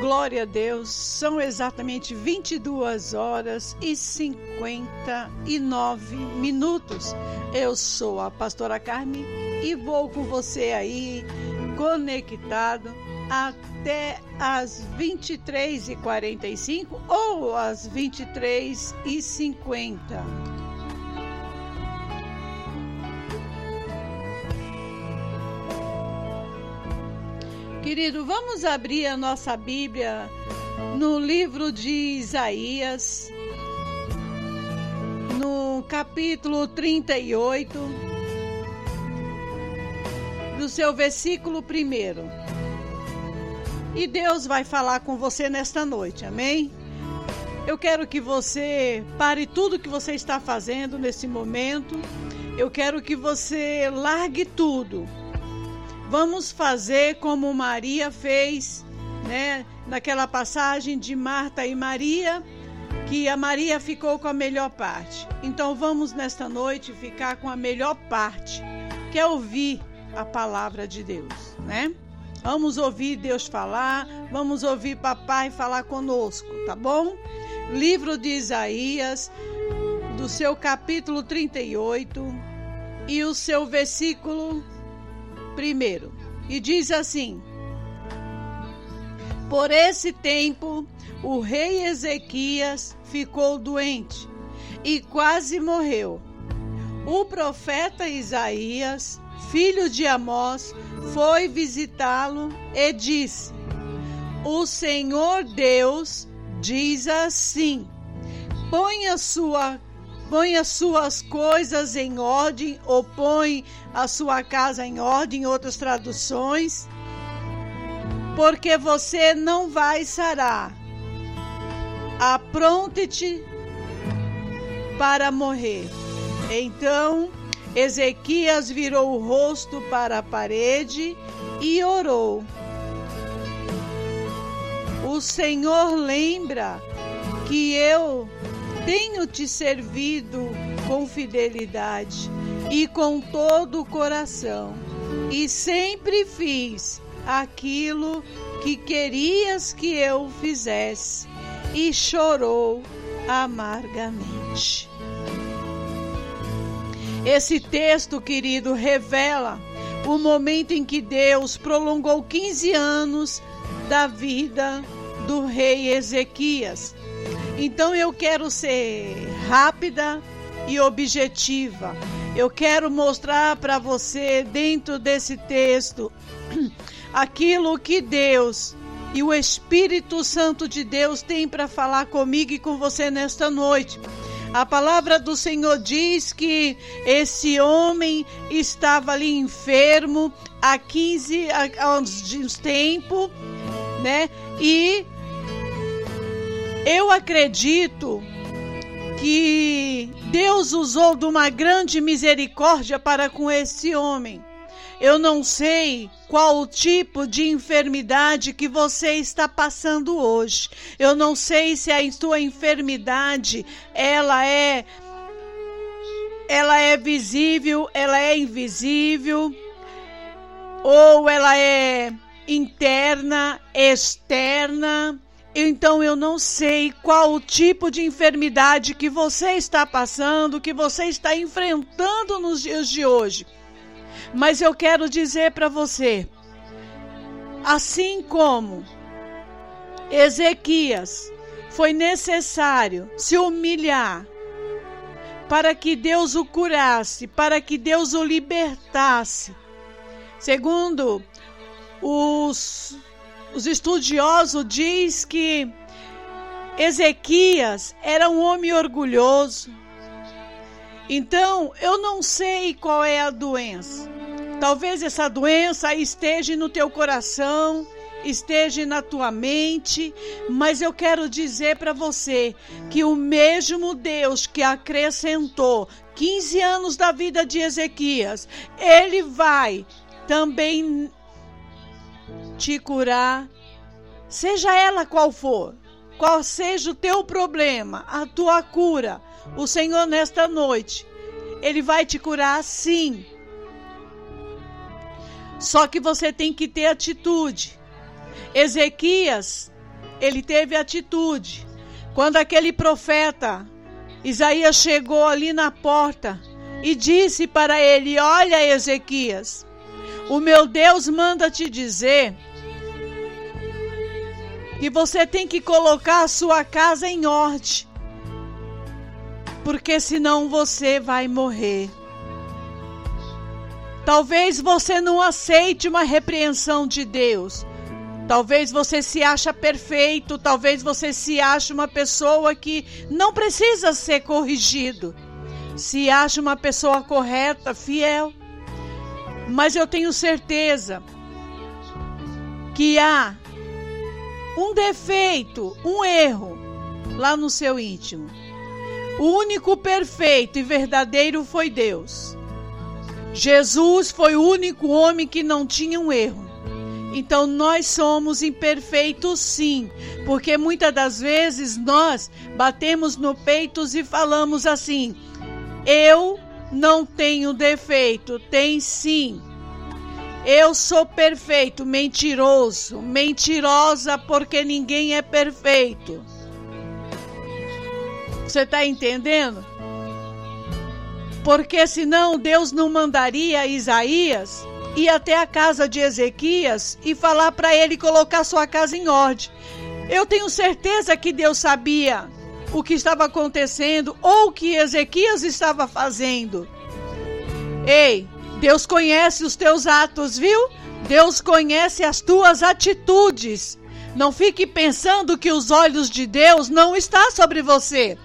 Glória a Deus, são exatamente 22 horas e 59 minutos. Eu sou a pastora Carmen e vou com você aí conectado até as 23h45 ou às 23h50. Querido, vamos abrir a nossa Bíblia no livro de Isaías, no capítulo 38, do seu versículo 1. E Deus vai falar com você nesta noite, amém? Eu quero que você pare tudo que você está fazendo nesse momento. Eu quero que você largue tudo Vamos fazer como Maria fez, né? Naquela passagem de Marta e Maria, que a Maria ficou com a melhor parte. Então vamos nesta noite ficar com a melhor parte, que é ouvir a palavra de Deus, né? Vamos ouvir Deus falar, vamos ouvir papai falar conosco, tá bom? Livro de Isaías, do seu capítulo 38 e o seu versículo primeiro. E diz assim: Por esse tempo, o rei Ezequias ficou doente e quase morreu. O profeta Isaías, filho de Amós, foi visitá-lo e disse: O Senhor Deus diz assim: Ponha sua põe as suas coisas em ordem, ou põe a sua casa em ordem, outras traduções, porque você não vai sarar. Apronte-te para morrer. Então Ezequias virou o rosto para a parede e orou. O Senhor lembra que eu tenho te servido com fidelidade e com todo o coração, e sempre fiz aquilo que querias que eu fizesse, e chorou amargamente. Esse texto, querido, revela o momento em que Deus prolongou 15 anos da vida do rei Ezequias então eu quero ser rápida e objetiva. Eu quero mostrar para você, dentro desse texto, aquilo que Deus e o Espírito Santo de Deus tem para falar comigo e com você nesta noite. A palavra do Senhor diz que esse homem estava ali enfermo há 15 anos de tempo, né? E eu acredito que Deus usou de uma grande misericórdia para com esse homem. Eu não sei qual o tipo de enfermidade que você está passando hoje. Eu não sei se a sua enfermidade ela é ela é visível, ela é invisível ou ela é interna, externa. Então eu não sei qual o tipo de enfermidade que você está passando, que você está enfrentando nos dias de hoje. Mas eu quero dizer para você, assim como Ezequias foi necessário se humilhar para que Deus o curasse, para que Deus o libertasse. Segundo os os estudiosos diz que Ezequias era um homem orgulhoso. Então, eu não sei qual é a doença. Talvez essa doença esteja no teu coração, esteja na tua mente, mas eu quero dizer para você que o mesmo Deus que acrescentou 15 anos da vida de Ezequias, ele vai também te curar, seja ela qual for, qual seja o teu problema, a tua cura, o Senhor nesta noite, Ele vai te curar sim. Só que você tem que ter atitude. Ezequias ele teve atitude. Quando aquele profeta Isaías chegou ali na porta e disse para ele: Olha, Ezequias, o meu Deus manda te dizer que você tem que colocar a sua casa em ordem, porque senão você vai morrer. Talvez você não aceite uma repreensão de Deus. Talvez você se acha perfeito, talvez você se ache uma pessoa que não precisa ser corrigido. Se acha uma pessoa correta, fiel. Mas eu tenho certeza que há um defeito, um erro lá no seu íntimo. O único perfeito e verdadeiro foi Deus. Jesus foi o único homem que não tinha um erro. Então nós somos imperfeitos sim, porque muitas das vezes nós batemos no peito e falamos assim: eu não tenho defeito, tem sim. Eu sou perfeito, mentiroso, mentirosa porque ninguém é perfeito. Você está entendendo? Porque senão Deus não mandaria Isaías ir até a casa de Ezequias e falar para ele colocar sua casa em ordem. Eu tenho certeza que Deus sabia o que estava acontecendo ou o que Ezequias estava fazendo. Ei, Deus conhece os teus atos, viu? Deus conhece as tuas atitudes. Não fique pensando que os olhos de Deus não estão sobre você.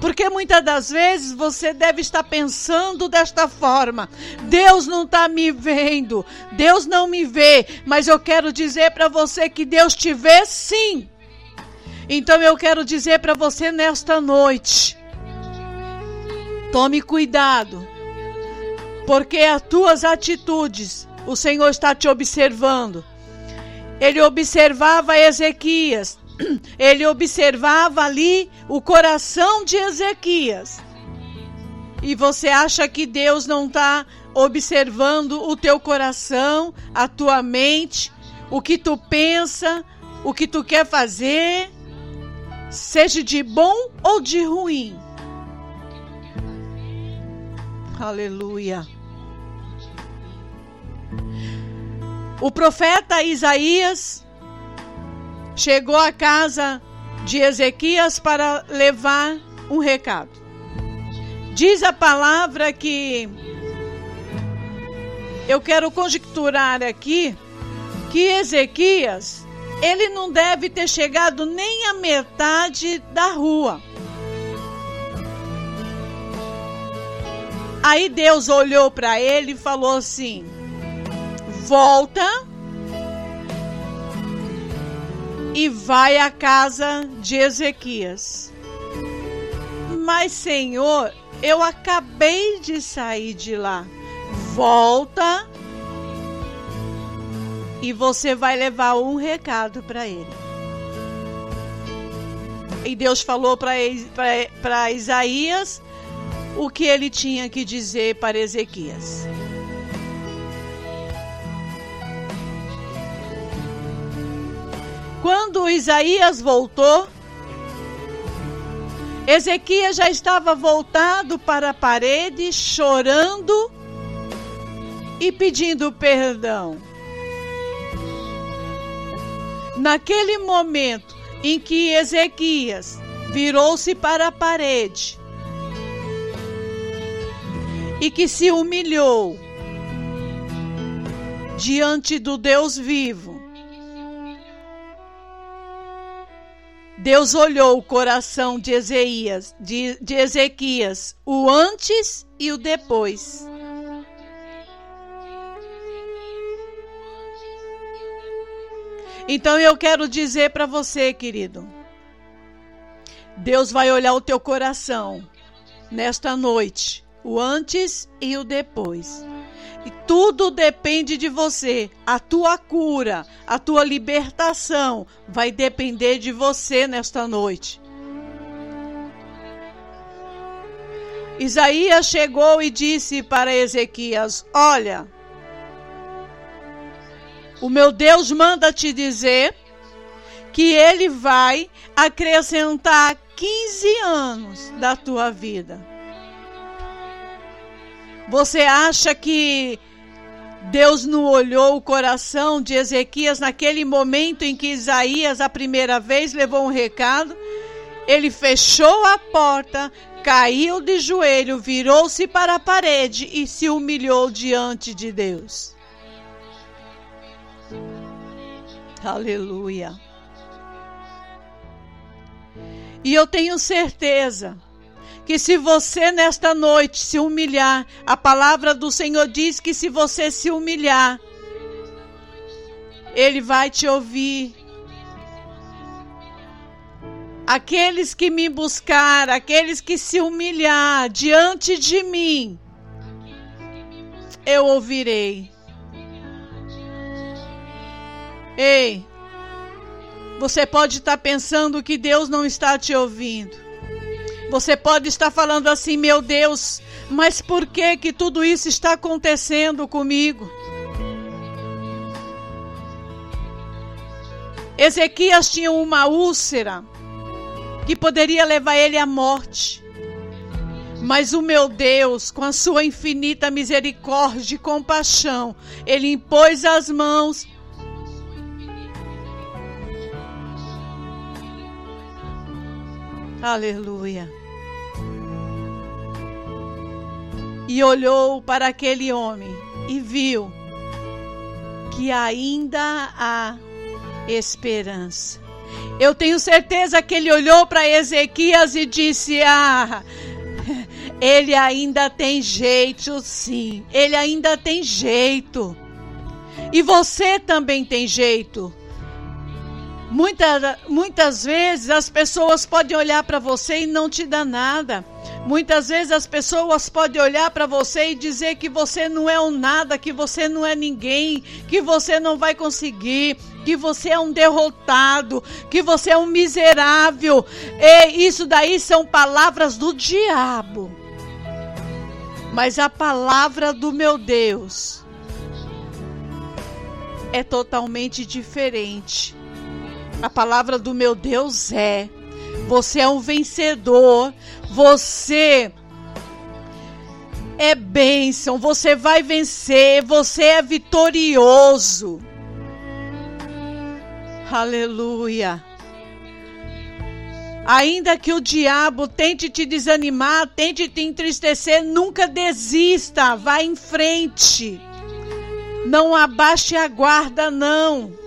Porque muitas das vezes você deve estar pensando desta forma: Deus não está me vendo, Deus não me vê, mas eu quero dizer para você que Deus te vê sim. Então eu quero dizer para você nesta noite: tome cuidado porque as tuas atitudes, o Senhor está te observando. Ele observava Ezequias, ele observava ali o coração de Ezequias. E você acha que Deus não está observando o teu coração, a tua mente, o que tu pensa, o que tu quer fazer, seja de bom ou de ruim. Aleluia. O profeta Isaías chegou à casa de Ezequias para levar um recado. Diz a palavra que eu quero conjecturar aqui que Ezequias ele não deve ter chegado nem à metade da rua. Aí Deus olhou para ele e falou assim: volta e vai à casa de Ezequias. Mas, Senhor, eu acabei de sair de lá. Volta e você vai levar um recado para ele. E Deus falou para Isaías o que ele tinha que dizer para Ezequias. Quando Isaías voltou, Ezequias já estava voltado para a parede, chorando e pedindo perdão. Naquele momento em que Ezequias virou-se para a parede e que se humilhou diante do Deus vivo, Deus olhou o coração de, Ezeías, de, de Ezequias, o antes e o depois. Então eu quero dizer para você, querido, Deus vai olhar o teu coração nesta noite, o antes e o depois. E tudo depende de você. A tua cura, a tua libertação vai depender de você nesta noite. Isaías chegou e disse para Ezequias: Olha, o meu Deus manda te dizer que ele vai acrescentar 15 anos da tua vida. Você acha que Deus não olhou o coração de Ezequias naquele momento em que Isaías, a primeira vez, levou um recado? Ele fechou a porta, caiu de joelho, virou-se para a parede e se humilhou diante de Deus. Aleluia. E eu tenho certeza que se você nesta noite se humilhar, a palavra do Senhor diz que se você se humilhar, Ele vai te ouvir. Aqueles que me buscar, aqueles que se humilhar diante de mim, eu ouvirei. Ei, você pode estar pensando que Deus não está te ouvindo. Você pode estar falando assim, meu Deus, mas por que que tudo isso está acontecendo comigo? Ezequias tinha uma úlcera que poderia levar ele à morte. Mas o meu Deus, com a sua infinita misericórdia e compaixão, ele impôs as mãos Aleluia. E olhou para aquele homem e viu que ainda há esperança. Eu tenho certeza que ele olhou para Ezequias e disse: Ah, ele ainda tem jeito, sim. Ele ainda tem jeito. E você também tem jeito. Muitas, muitas vezes as pessoas podem olhar para você e não te dar nada. Muitas vezes as pessoas podem olhar para você e dizer que você não é um nada, que você não é ninguém, que você não vai conseguir, que você é um derrotado, que você é um miserável. E isso daí são palavras do diabo. Mas a palavra do meu Deus é totalmente diferente. A palavra do meu Deus é: você é um vencedor, você é bênção, você vai vencer, você é vitorioso. Aleluia. Ainda que o diabo tente te desanimar, tente te entristecer, nunca desista, vá em frente. Não abaixe a guarda, não.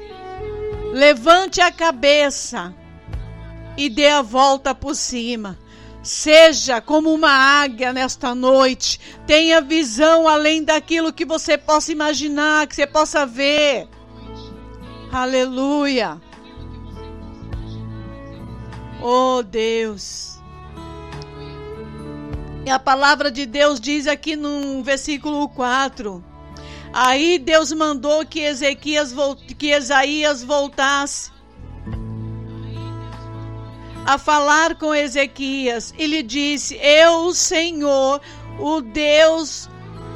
Levante a cabeça e dê a volta por cima. Seja como uma águia nesta noite. Tenha visão além daquilo que você possa imaginar, que você possa ver. Aleluia. Oh Deus. E a palavra de Deus diz aqui no versículo 4 Aí Deus mandou que Ezequias que Isaías voltasse a falar com Ezequias e lhe disse: Eu, o Senhor, o Deus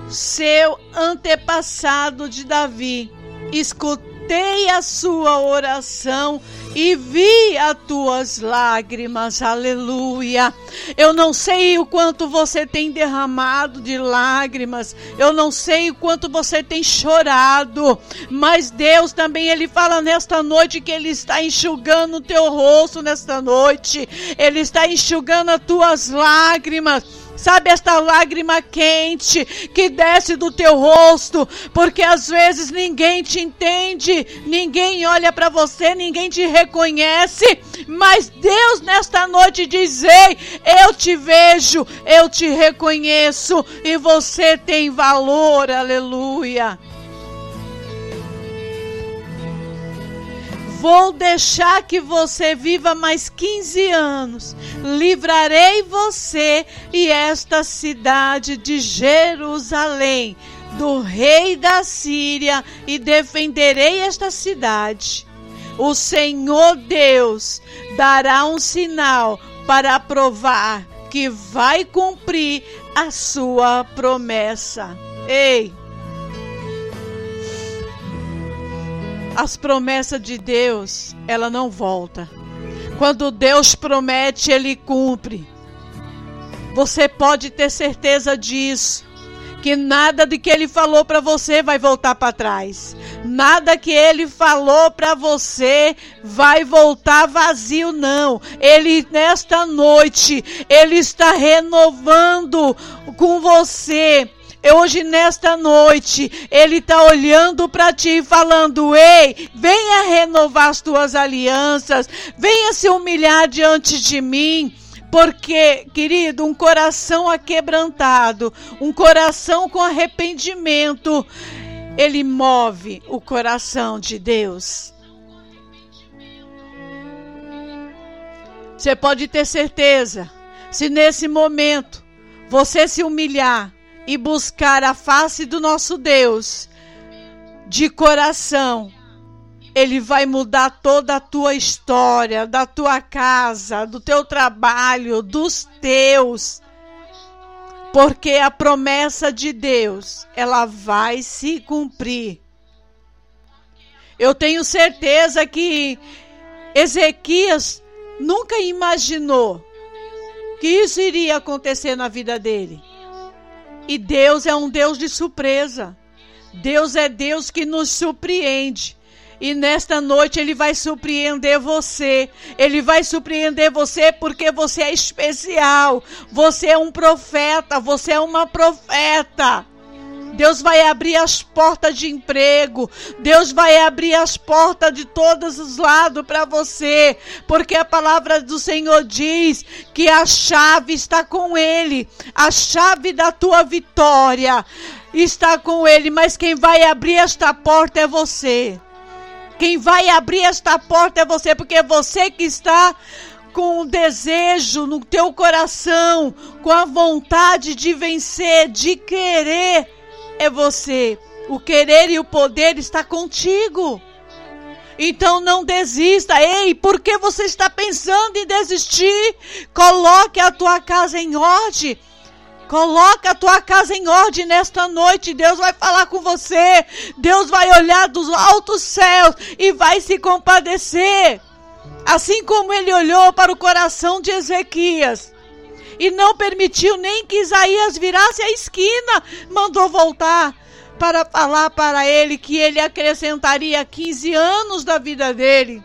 seu antepassado de Davi, escutei a sua oração e vi as tuas lágrimas, aleluia. Eu não sei o quanto você tem derramado de lágrimas, eu não sei o quanto você tem chorado, mas Deus também, Ele fala nesta noite que Ele está enxugando o teu rosto nesta noite, Ele está enxugando as tuas lágrimas. Sabe esta lágrima quente que desce do teu rosto, porque às vezes ninguém te entende, ninguém olha para você, ninguém te reconhece, mas Deus nesta noite diz: Ei, eu te vejo, eu te reconheço e você tem valor, aleluia. Vou deixar que você viva mais 15 anos. Livrarei você e esta cidade de Jerusalém do rei da Síria e defenderei esta cidade. O Senhor Deus dará um sinal para provar que vai cumprir a sua promessa. Ei! As promessas de Deus, ela não volta. Quando Deus promete, ele cumpre. Você pode ter certeza disso que nada de que ele falou para você vai voltar para trás. Nada que ele falou para você vai voltar vazio não. Ele nesta noite, ele está renovando com você hoje nesta noite, Ele está olhando para ti e falando: Ei, venha renovar as tuas alianças, venha se humilhar diante de mim. Porque, querido, um coração aquebrantado, um coração com arrependimento, ele move o coração de Deus. Você pode ter certeza, se nesse momento você se humilhar e buscar a face do nosso Deus de coração, ele vai mudar toda a tua história, da tua casa, do teu trabalho, dos teus. Porque a promessa de Deus, ela vai se cumprir. Eu tenho certeza que Ezequias nunca imaginou que isso iria acontecer na vida dele. E Deus é um Deus de surpresa. Deus é Deus que nos surpreende. E nesta noite ele vai surpreender você. Ele vai surpreender você porque você é especial. Você é um profeta, você é uma profeta. Deus vai abrir as portas de emprego. Deus vai abrir as portas de todos os lados para você. Porque a palavra do Senhor diz que a chave está com Ele. A chave da tua vitória está com Ele. Mas quem vai abrir esta porta é você. Quem vai abrir esta porta é você, porque é você que está com o desejo no teu coração, com a vontade de vencer, de querer, é você. O querer e o poder está contigo. Então não desista. Ei, por que você está pensando em desistir? Coloque a tua casa em ordem. Coloca a tua casa em ordem nesta noite. Deus vai falar com você. Deus vai olhar dos altos céus e vai se compadecer. Assim como ele olhou para o coração de Ezequias e não permitiu nem que Isaías virasse a esquina, mandou voltar para falar para ele que ele acrescentaria 15 anos da vida dele.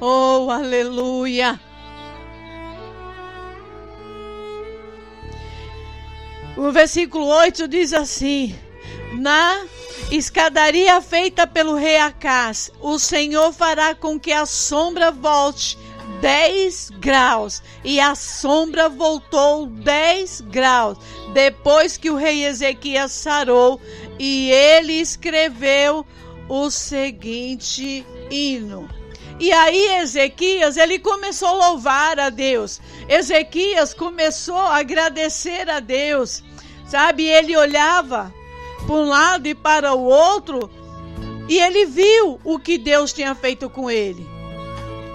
Oh, aleluia! O versículo 8 diz assim: Na escadaria feita pelo rei Acás, o Senhor fará com que a sombra volte 10 graus. E a sombra voltou 10 graus. Depois que o rei Ezequias sarou, e ele escreveu o seguinte hino. E aí Ezequias, ele começou a louvar a Deus. Ezequias começou a agradecer a Deus. Sabe, ele olhava para um lado e para o outro e ele viu o que Deus tinha feito com ele.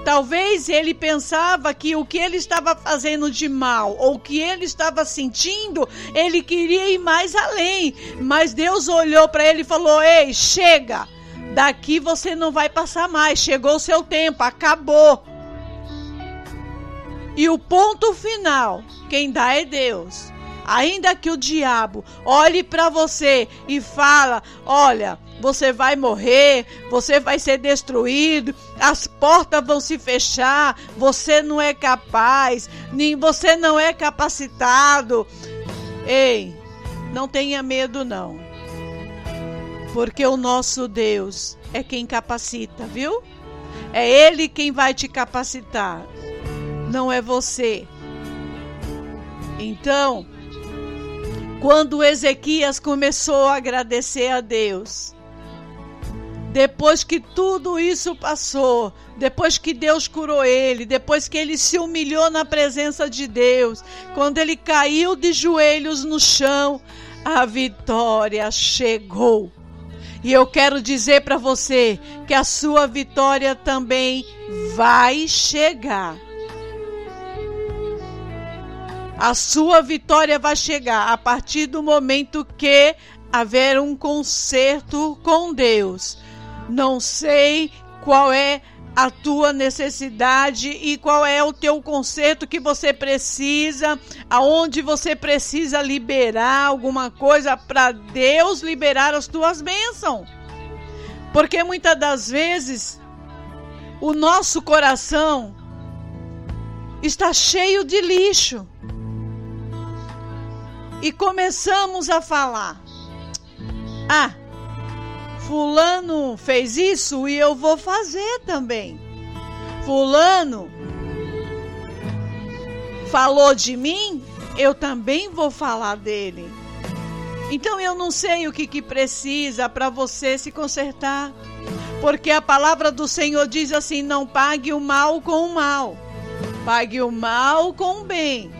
Talvez ele pensava que o que ele estava fazendo de mal ou que ele estava sentindo, ele queria ir mais além. Mas Deus olhou para ele e falou: Ei, chega! Daqui você não vai passar mais. Chegou o seu tempo, acabou. E o ponto final, quem dá é Deus. Ainda que o diabo olhe para você e fala: "Olha, você vai morrer, você vai ser destruído, as portas vão se fechar, você não é capaz, nem você não é capacitado". Ei, não tenha medo não porque o nosso Deus é quem capacita, viu? É Ele quem vai te capacitar, não é você. Então, quando Ezequias começou a agradecer a Deus, depois que tudo isso passou, depois que Deus curou ele, depois que ele se humilhou na presença de Deus, quando ele caiu de joelhos no chão, a vitória chegou. E eu quero dizer para você que a sua vitória também vai chegar. A sua vitória vai chegar a partir do momento que haver um conserto com Deus. Não sei qual é a tua necessidade e qual é o teu conserto que você precisa, aonde você precisa liberar alguma coisa para Deus liberar as tuas bênçãos. Porque muitas das vezes o nosso coração está cheio de lixo. E começamos a falar: Ah, Fulano fez isso e eu vou fazer também. Fulano falou de mim, eu também vou falar dele. Então eu não sei o que, que precisa para você se consertar. Porque a palavra do Senhor diz assim: não pague o mal com o mal, pague o mal com o bem.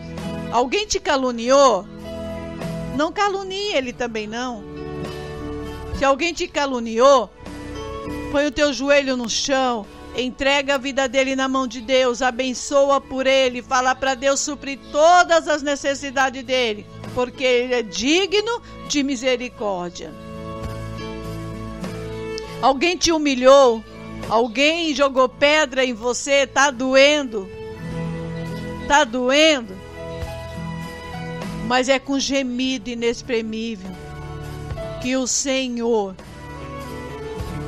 Alguém te caluniou? Não calunie ele também não. Se alguém te caluniou, põe o teu joelho no chão, entrega a vida dele na mão de Deus, abençoa por ele, fala para Deus suprir todas as necessidades dele, porque ele é digno de misericórdia. Alguém te humilhou, alguém jogou pedra em você, tá doendo. Tá doendo. Mas é com gemido inexprimível que o Senhor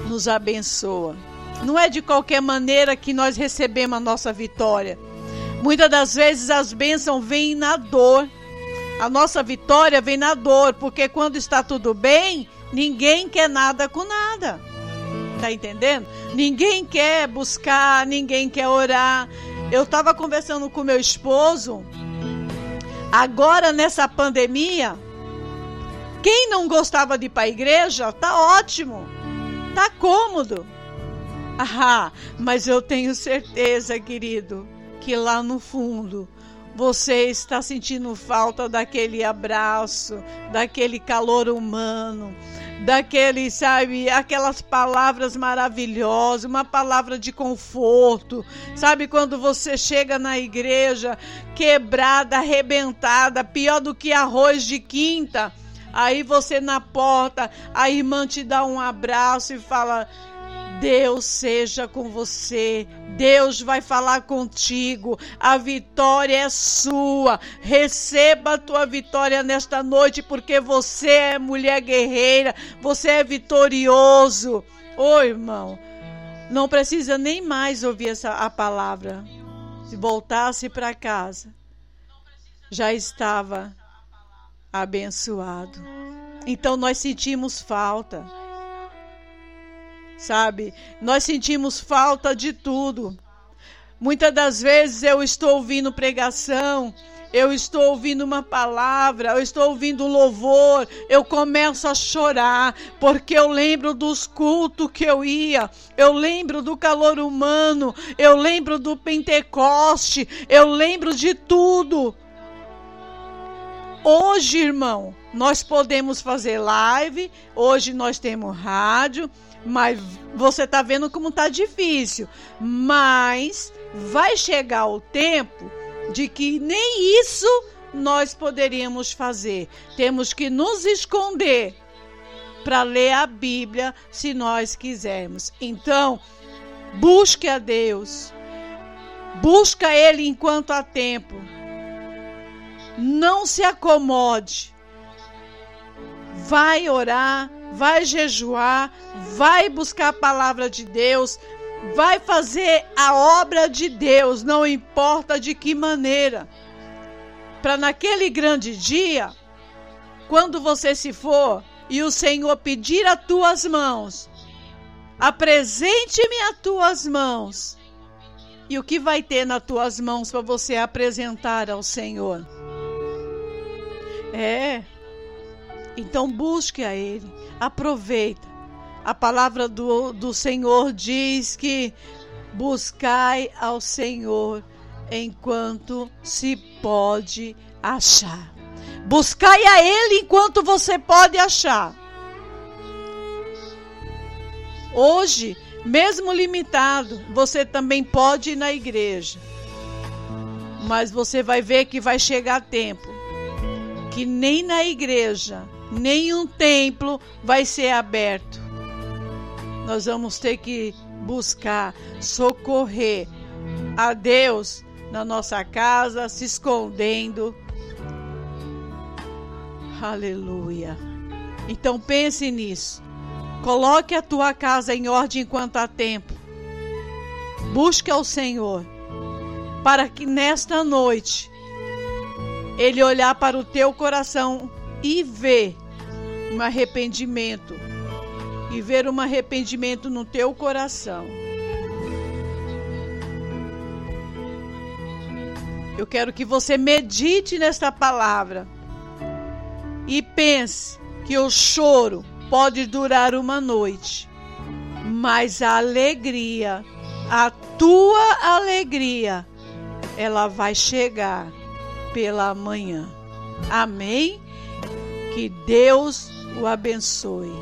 nos abençoa. Não é de qualquer maneira que nós recebemos a nossa vitória. Muitas das vezes as bênçãos vêm na dor. A nossa vitória vem na dor, porque quando está tudo bem, ninguém quer nada com nada. Tá entendendo? Ninguém quer buscar, ninguém quer orar. Eu estava conversando com meu esposo. Agora nessa pandemia, quem não gostava de ir para a igreja, tá ótimo. Tá cômodo. Ah, mas eu tenho certeza, querido, que lá no fundo você está sentindo falta daquele abraço, daquele calor humano, daquele, sabe, aquelas palavras maravilhosas, uma palavra de conforto. Sabe quando você chega na igreja quebrada, arrebentada, pior do que arroz de quinta. Aí você na porta, a irmã te dá um abraço e fala: Deus seja com você. Deus vai falar contigo. A vitória é sua. Receba a tua vitória nesta noite, porque você é mulher guerreira. Você é vitorioso. Ô irmão, não precisa nem mais ouvir essa a palavra. Se voltasse para casa, já estava abençoado. Então nós sentimos falta sabe? Nós sentimos falta de tudo. Muitas das vezes eu estou ouvindo pregação, eu estou ouvindo uma palavra, eu estou ouvindo louvor, eu começo a chorar, porque eu lembro dos cultos que eu ia, eu lembro do calor humano, eu lembro do Pentecoste, eu lembro de tudo. Hoje, irmão, nós podemos fazer live, hoje nós temos rádio, mas você está vendo como está difícil. Mas vai chegar o tempo de que nem isso nós poderíamos fazer. Temos que nos esconder para ler a Bíblia se nós quisermos. Então, busque a Deus. Busca Ele enquanto há tempo. Não se acomode. Vai orar vai jejuar, vai buscar a palavra de Deus, vai fazer a obra de Deus, não importa de que maneira. Para naquele grande dia, quando você se for e o Senhor pedir as tuas mãos, apresente-me as tuas mãos. E o que vai ter nas tuas mãos para você apresentar ao Senhor? É. Então busque a Ele aproveita. A palavra do, do Senhor diz que buscai ao Senhor enquanto se pode achar. Buscai a Ele enquanto você pode achar. Hoje, mesmo limitado, você também pode ir na igreja. Mas você vai ver que vai chegar tempo que nem na igreja nenhum templo vai ser aberto. Nós vamos ter que buscar socorrer a Deus na nossa casa, se escondendo. Aleluia. Então pense nisso. Coloque a tua casa em ordem enquanto há tempo. Busque ao Senhor para que nesta noite ele olhar para o teu coração e ver um arrependimento e ver um arrependimento no teu coração. Eu quero que você medite nesta palavra e pense que o choro pode durar uma noite, mas a alegria, a tua alegria, ela vai chegar pela manhã. Amém? Que Deus o abençoe.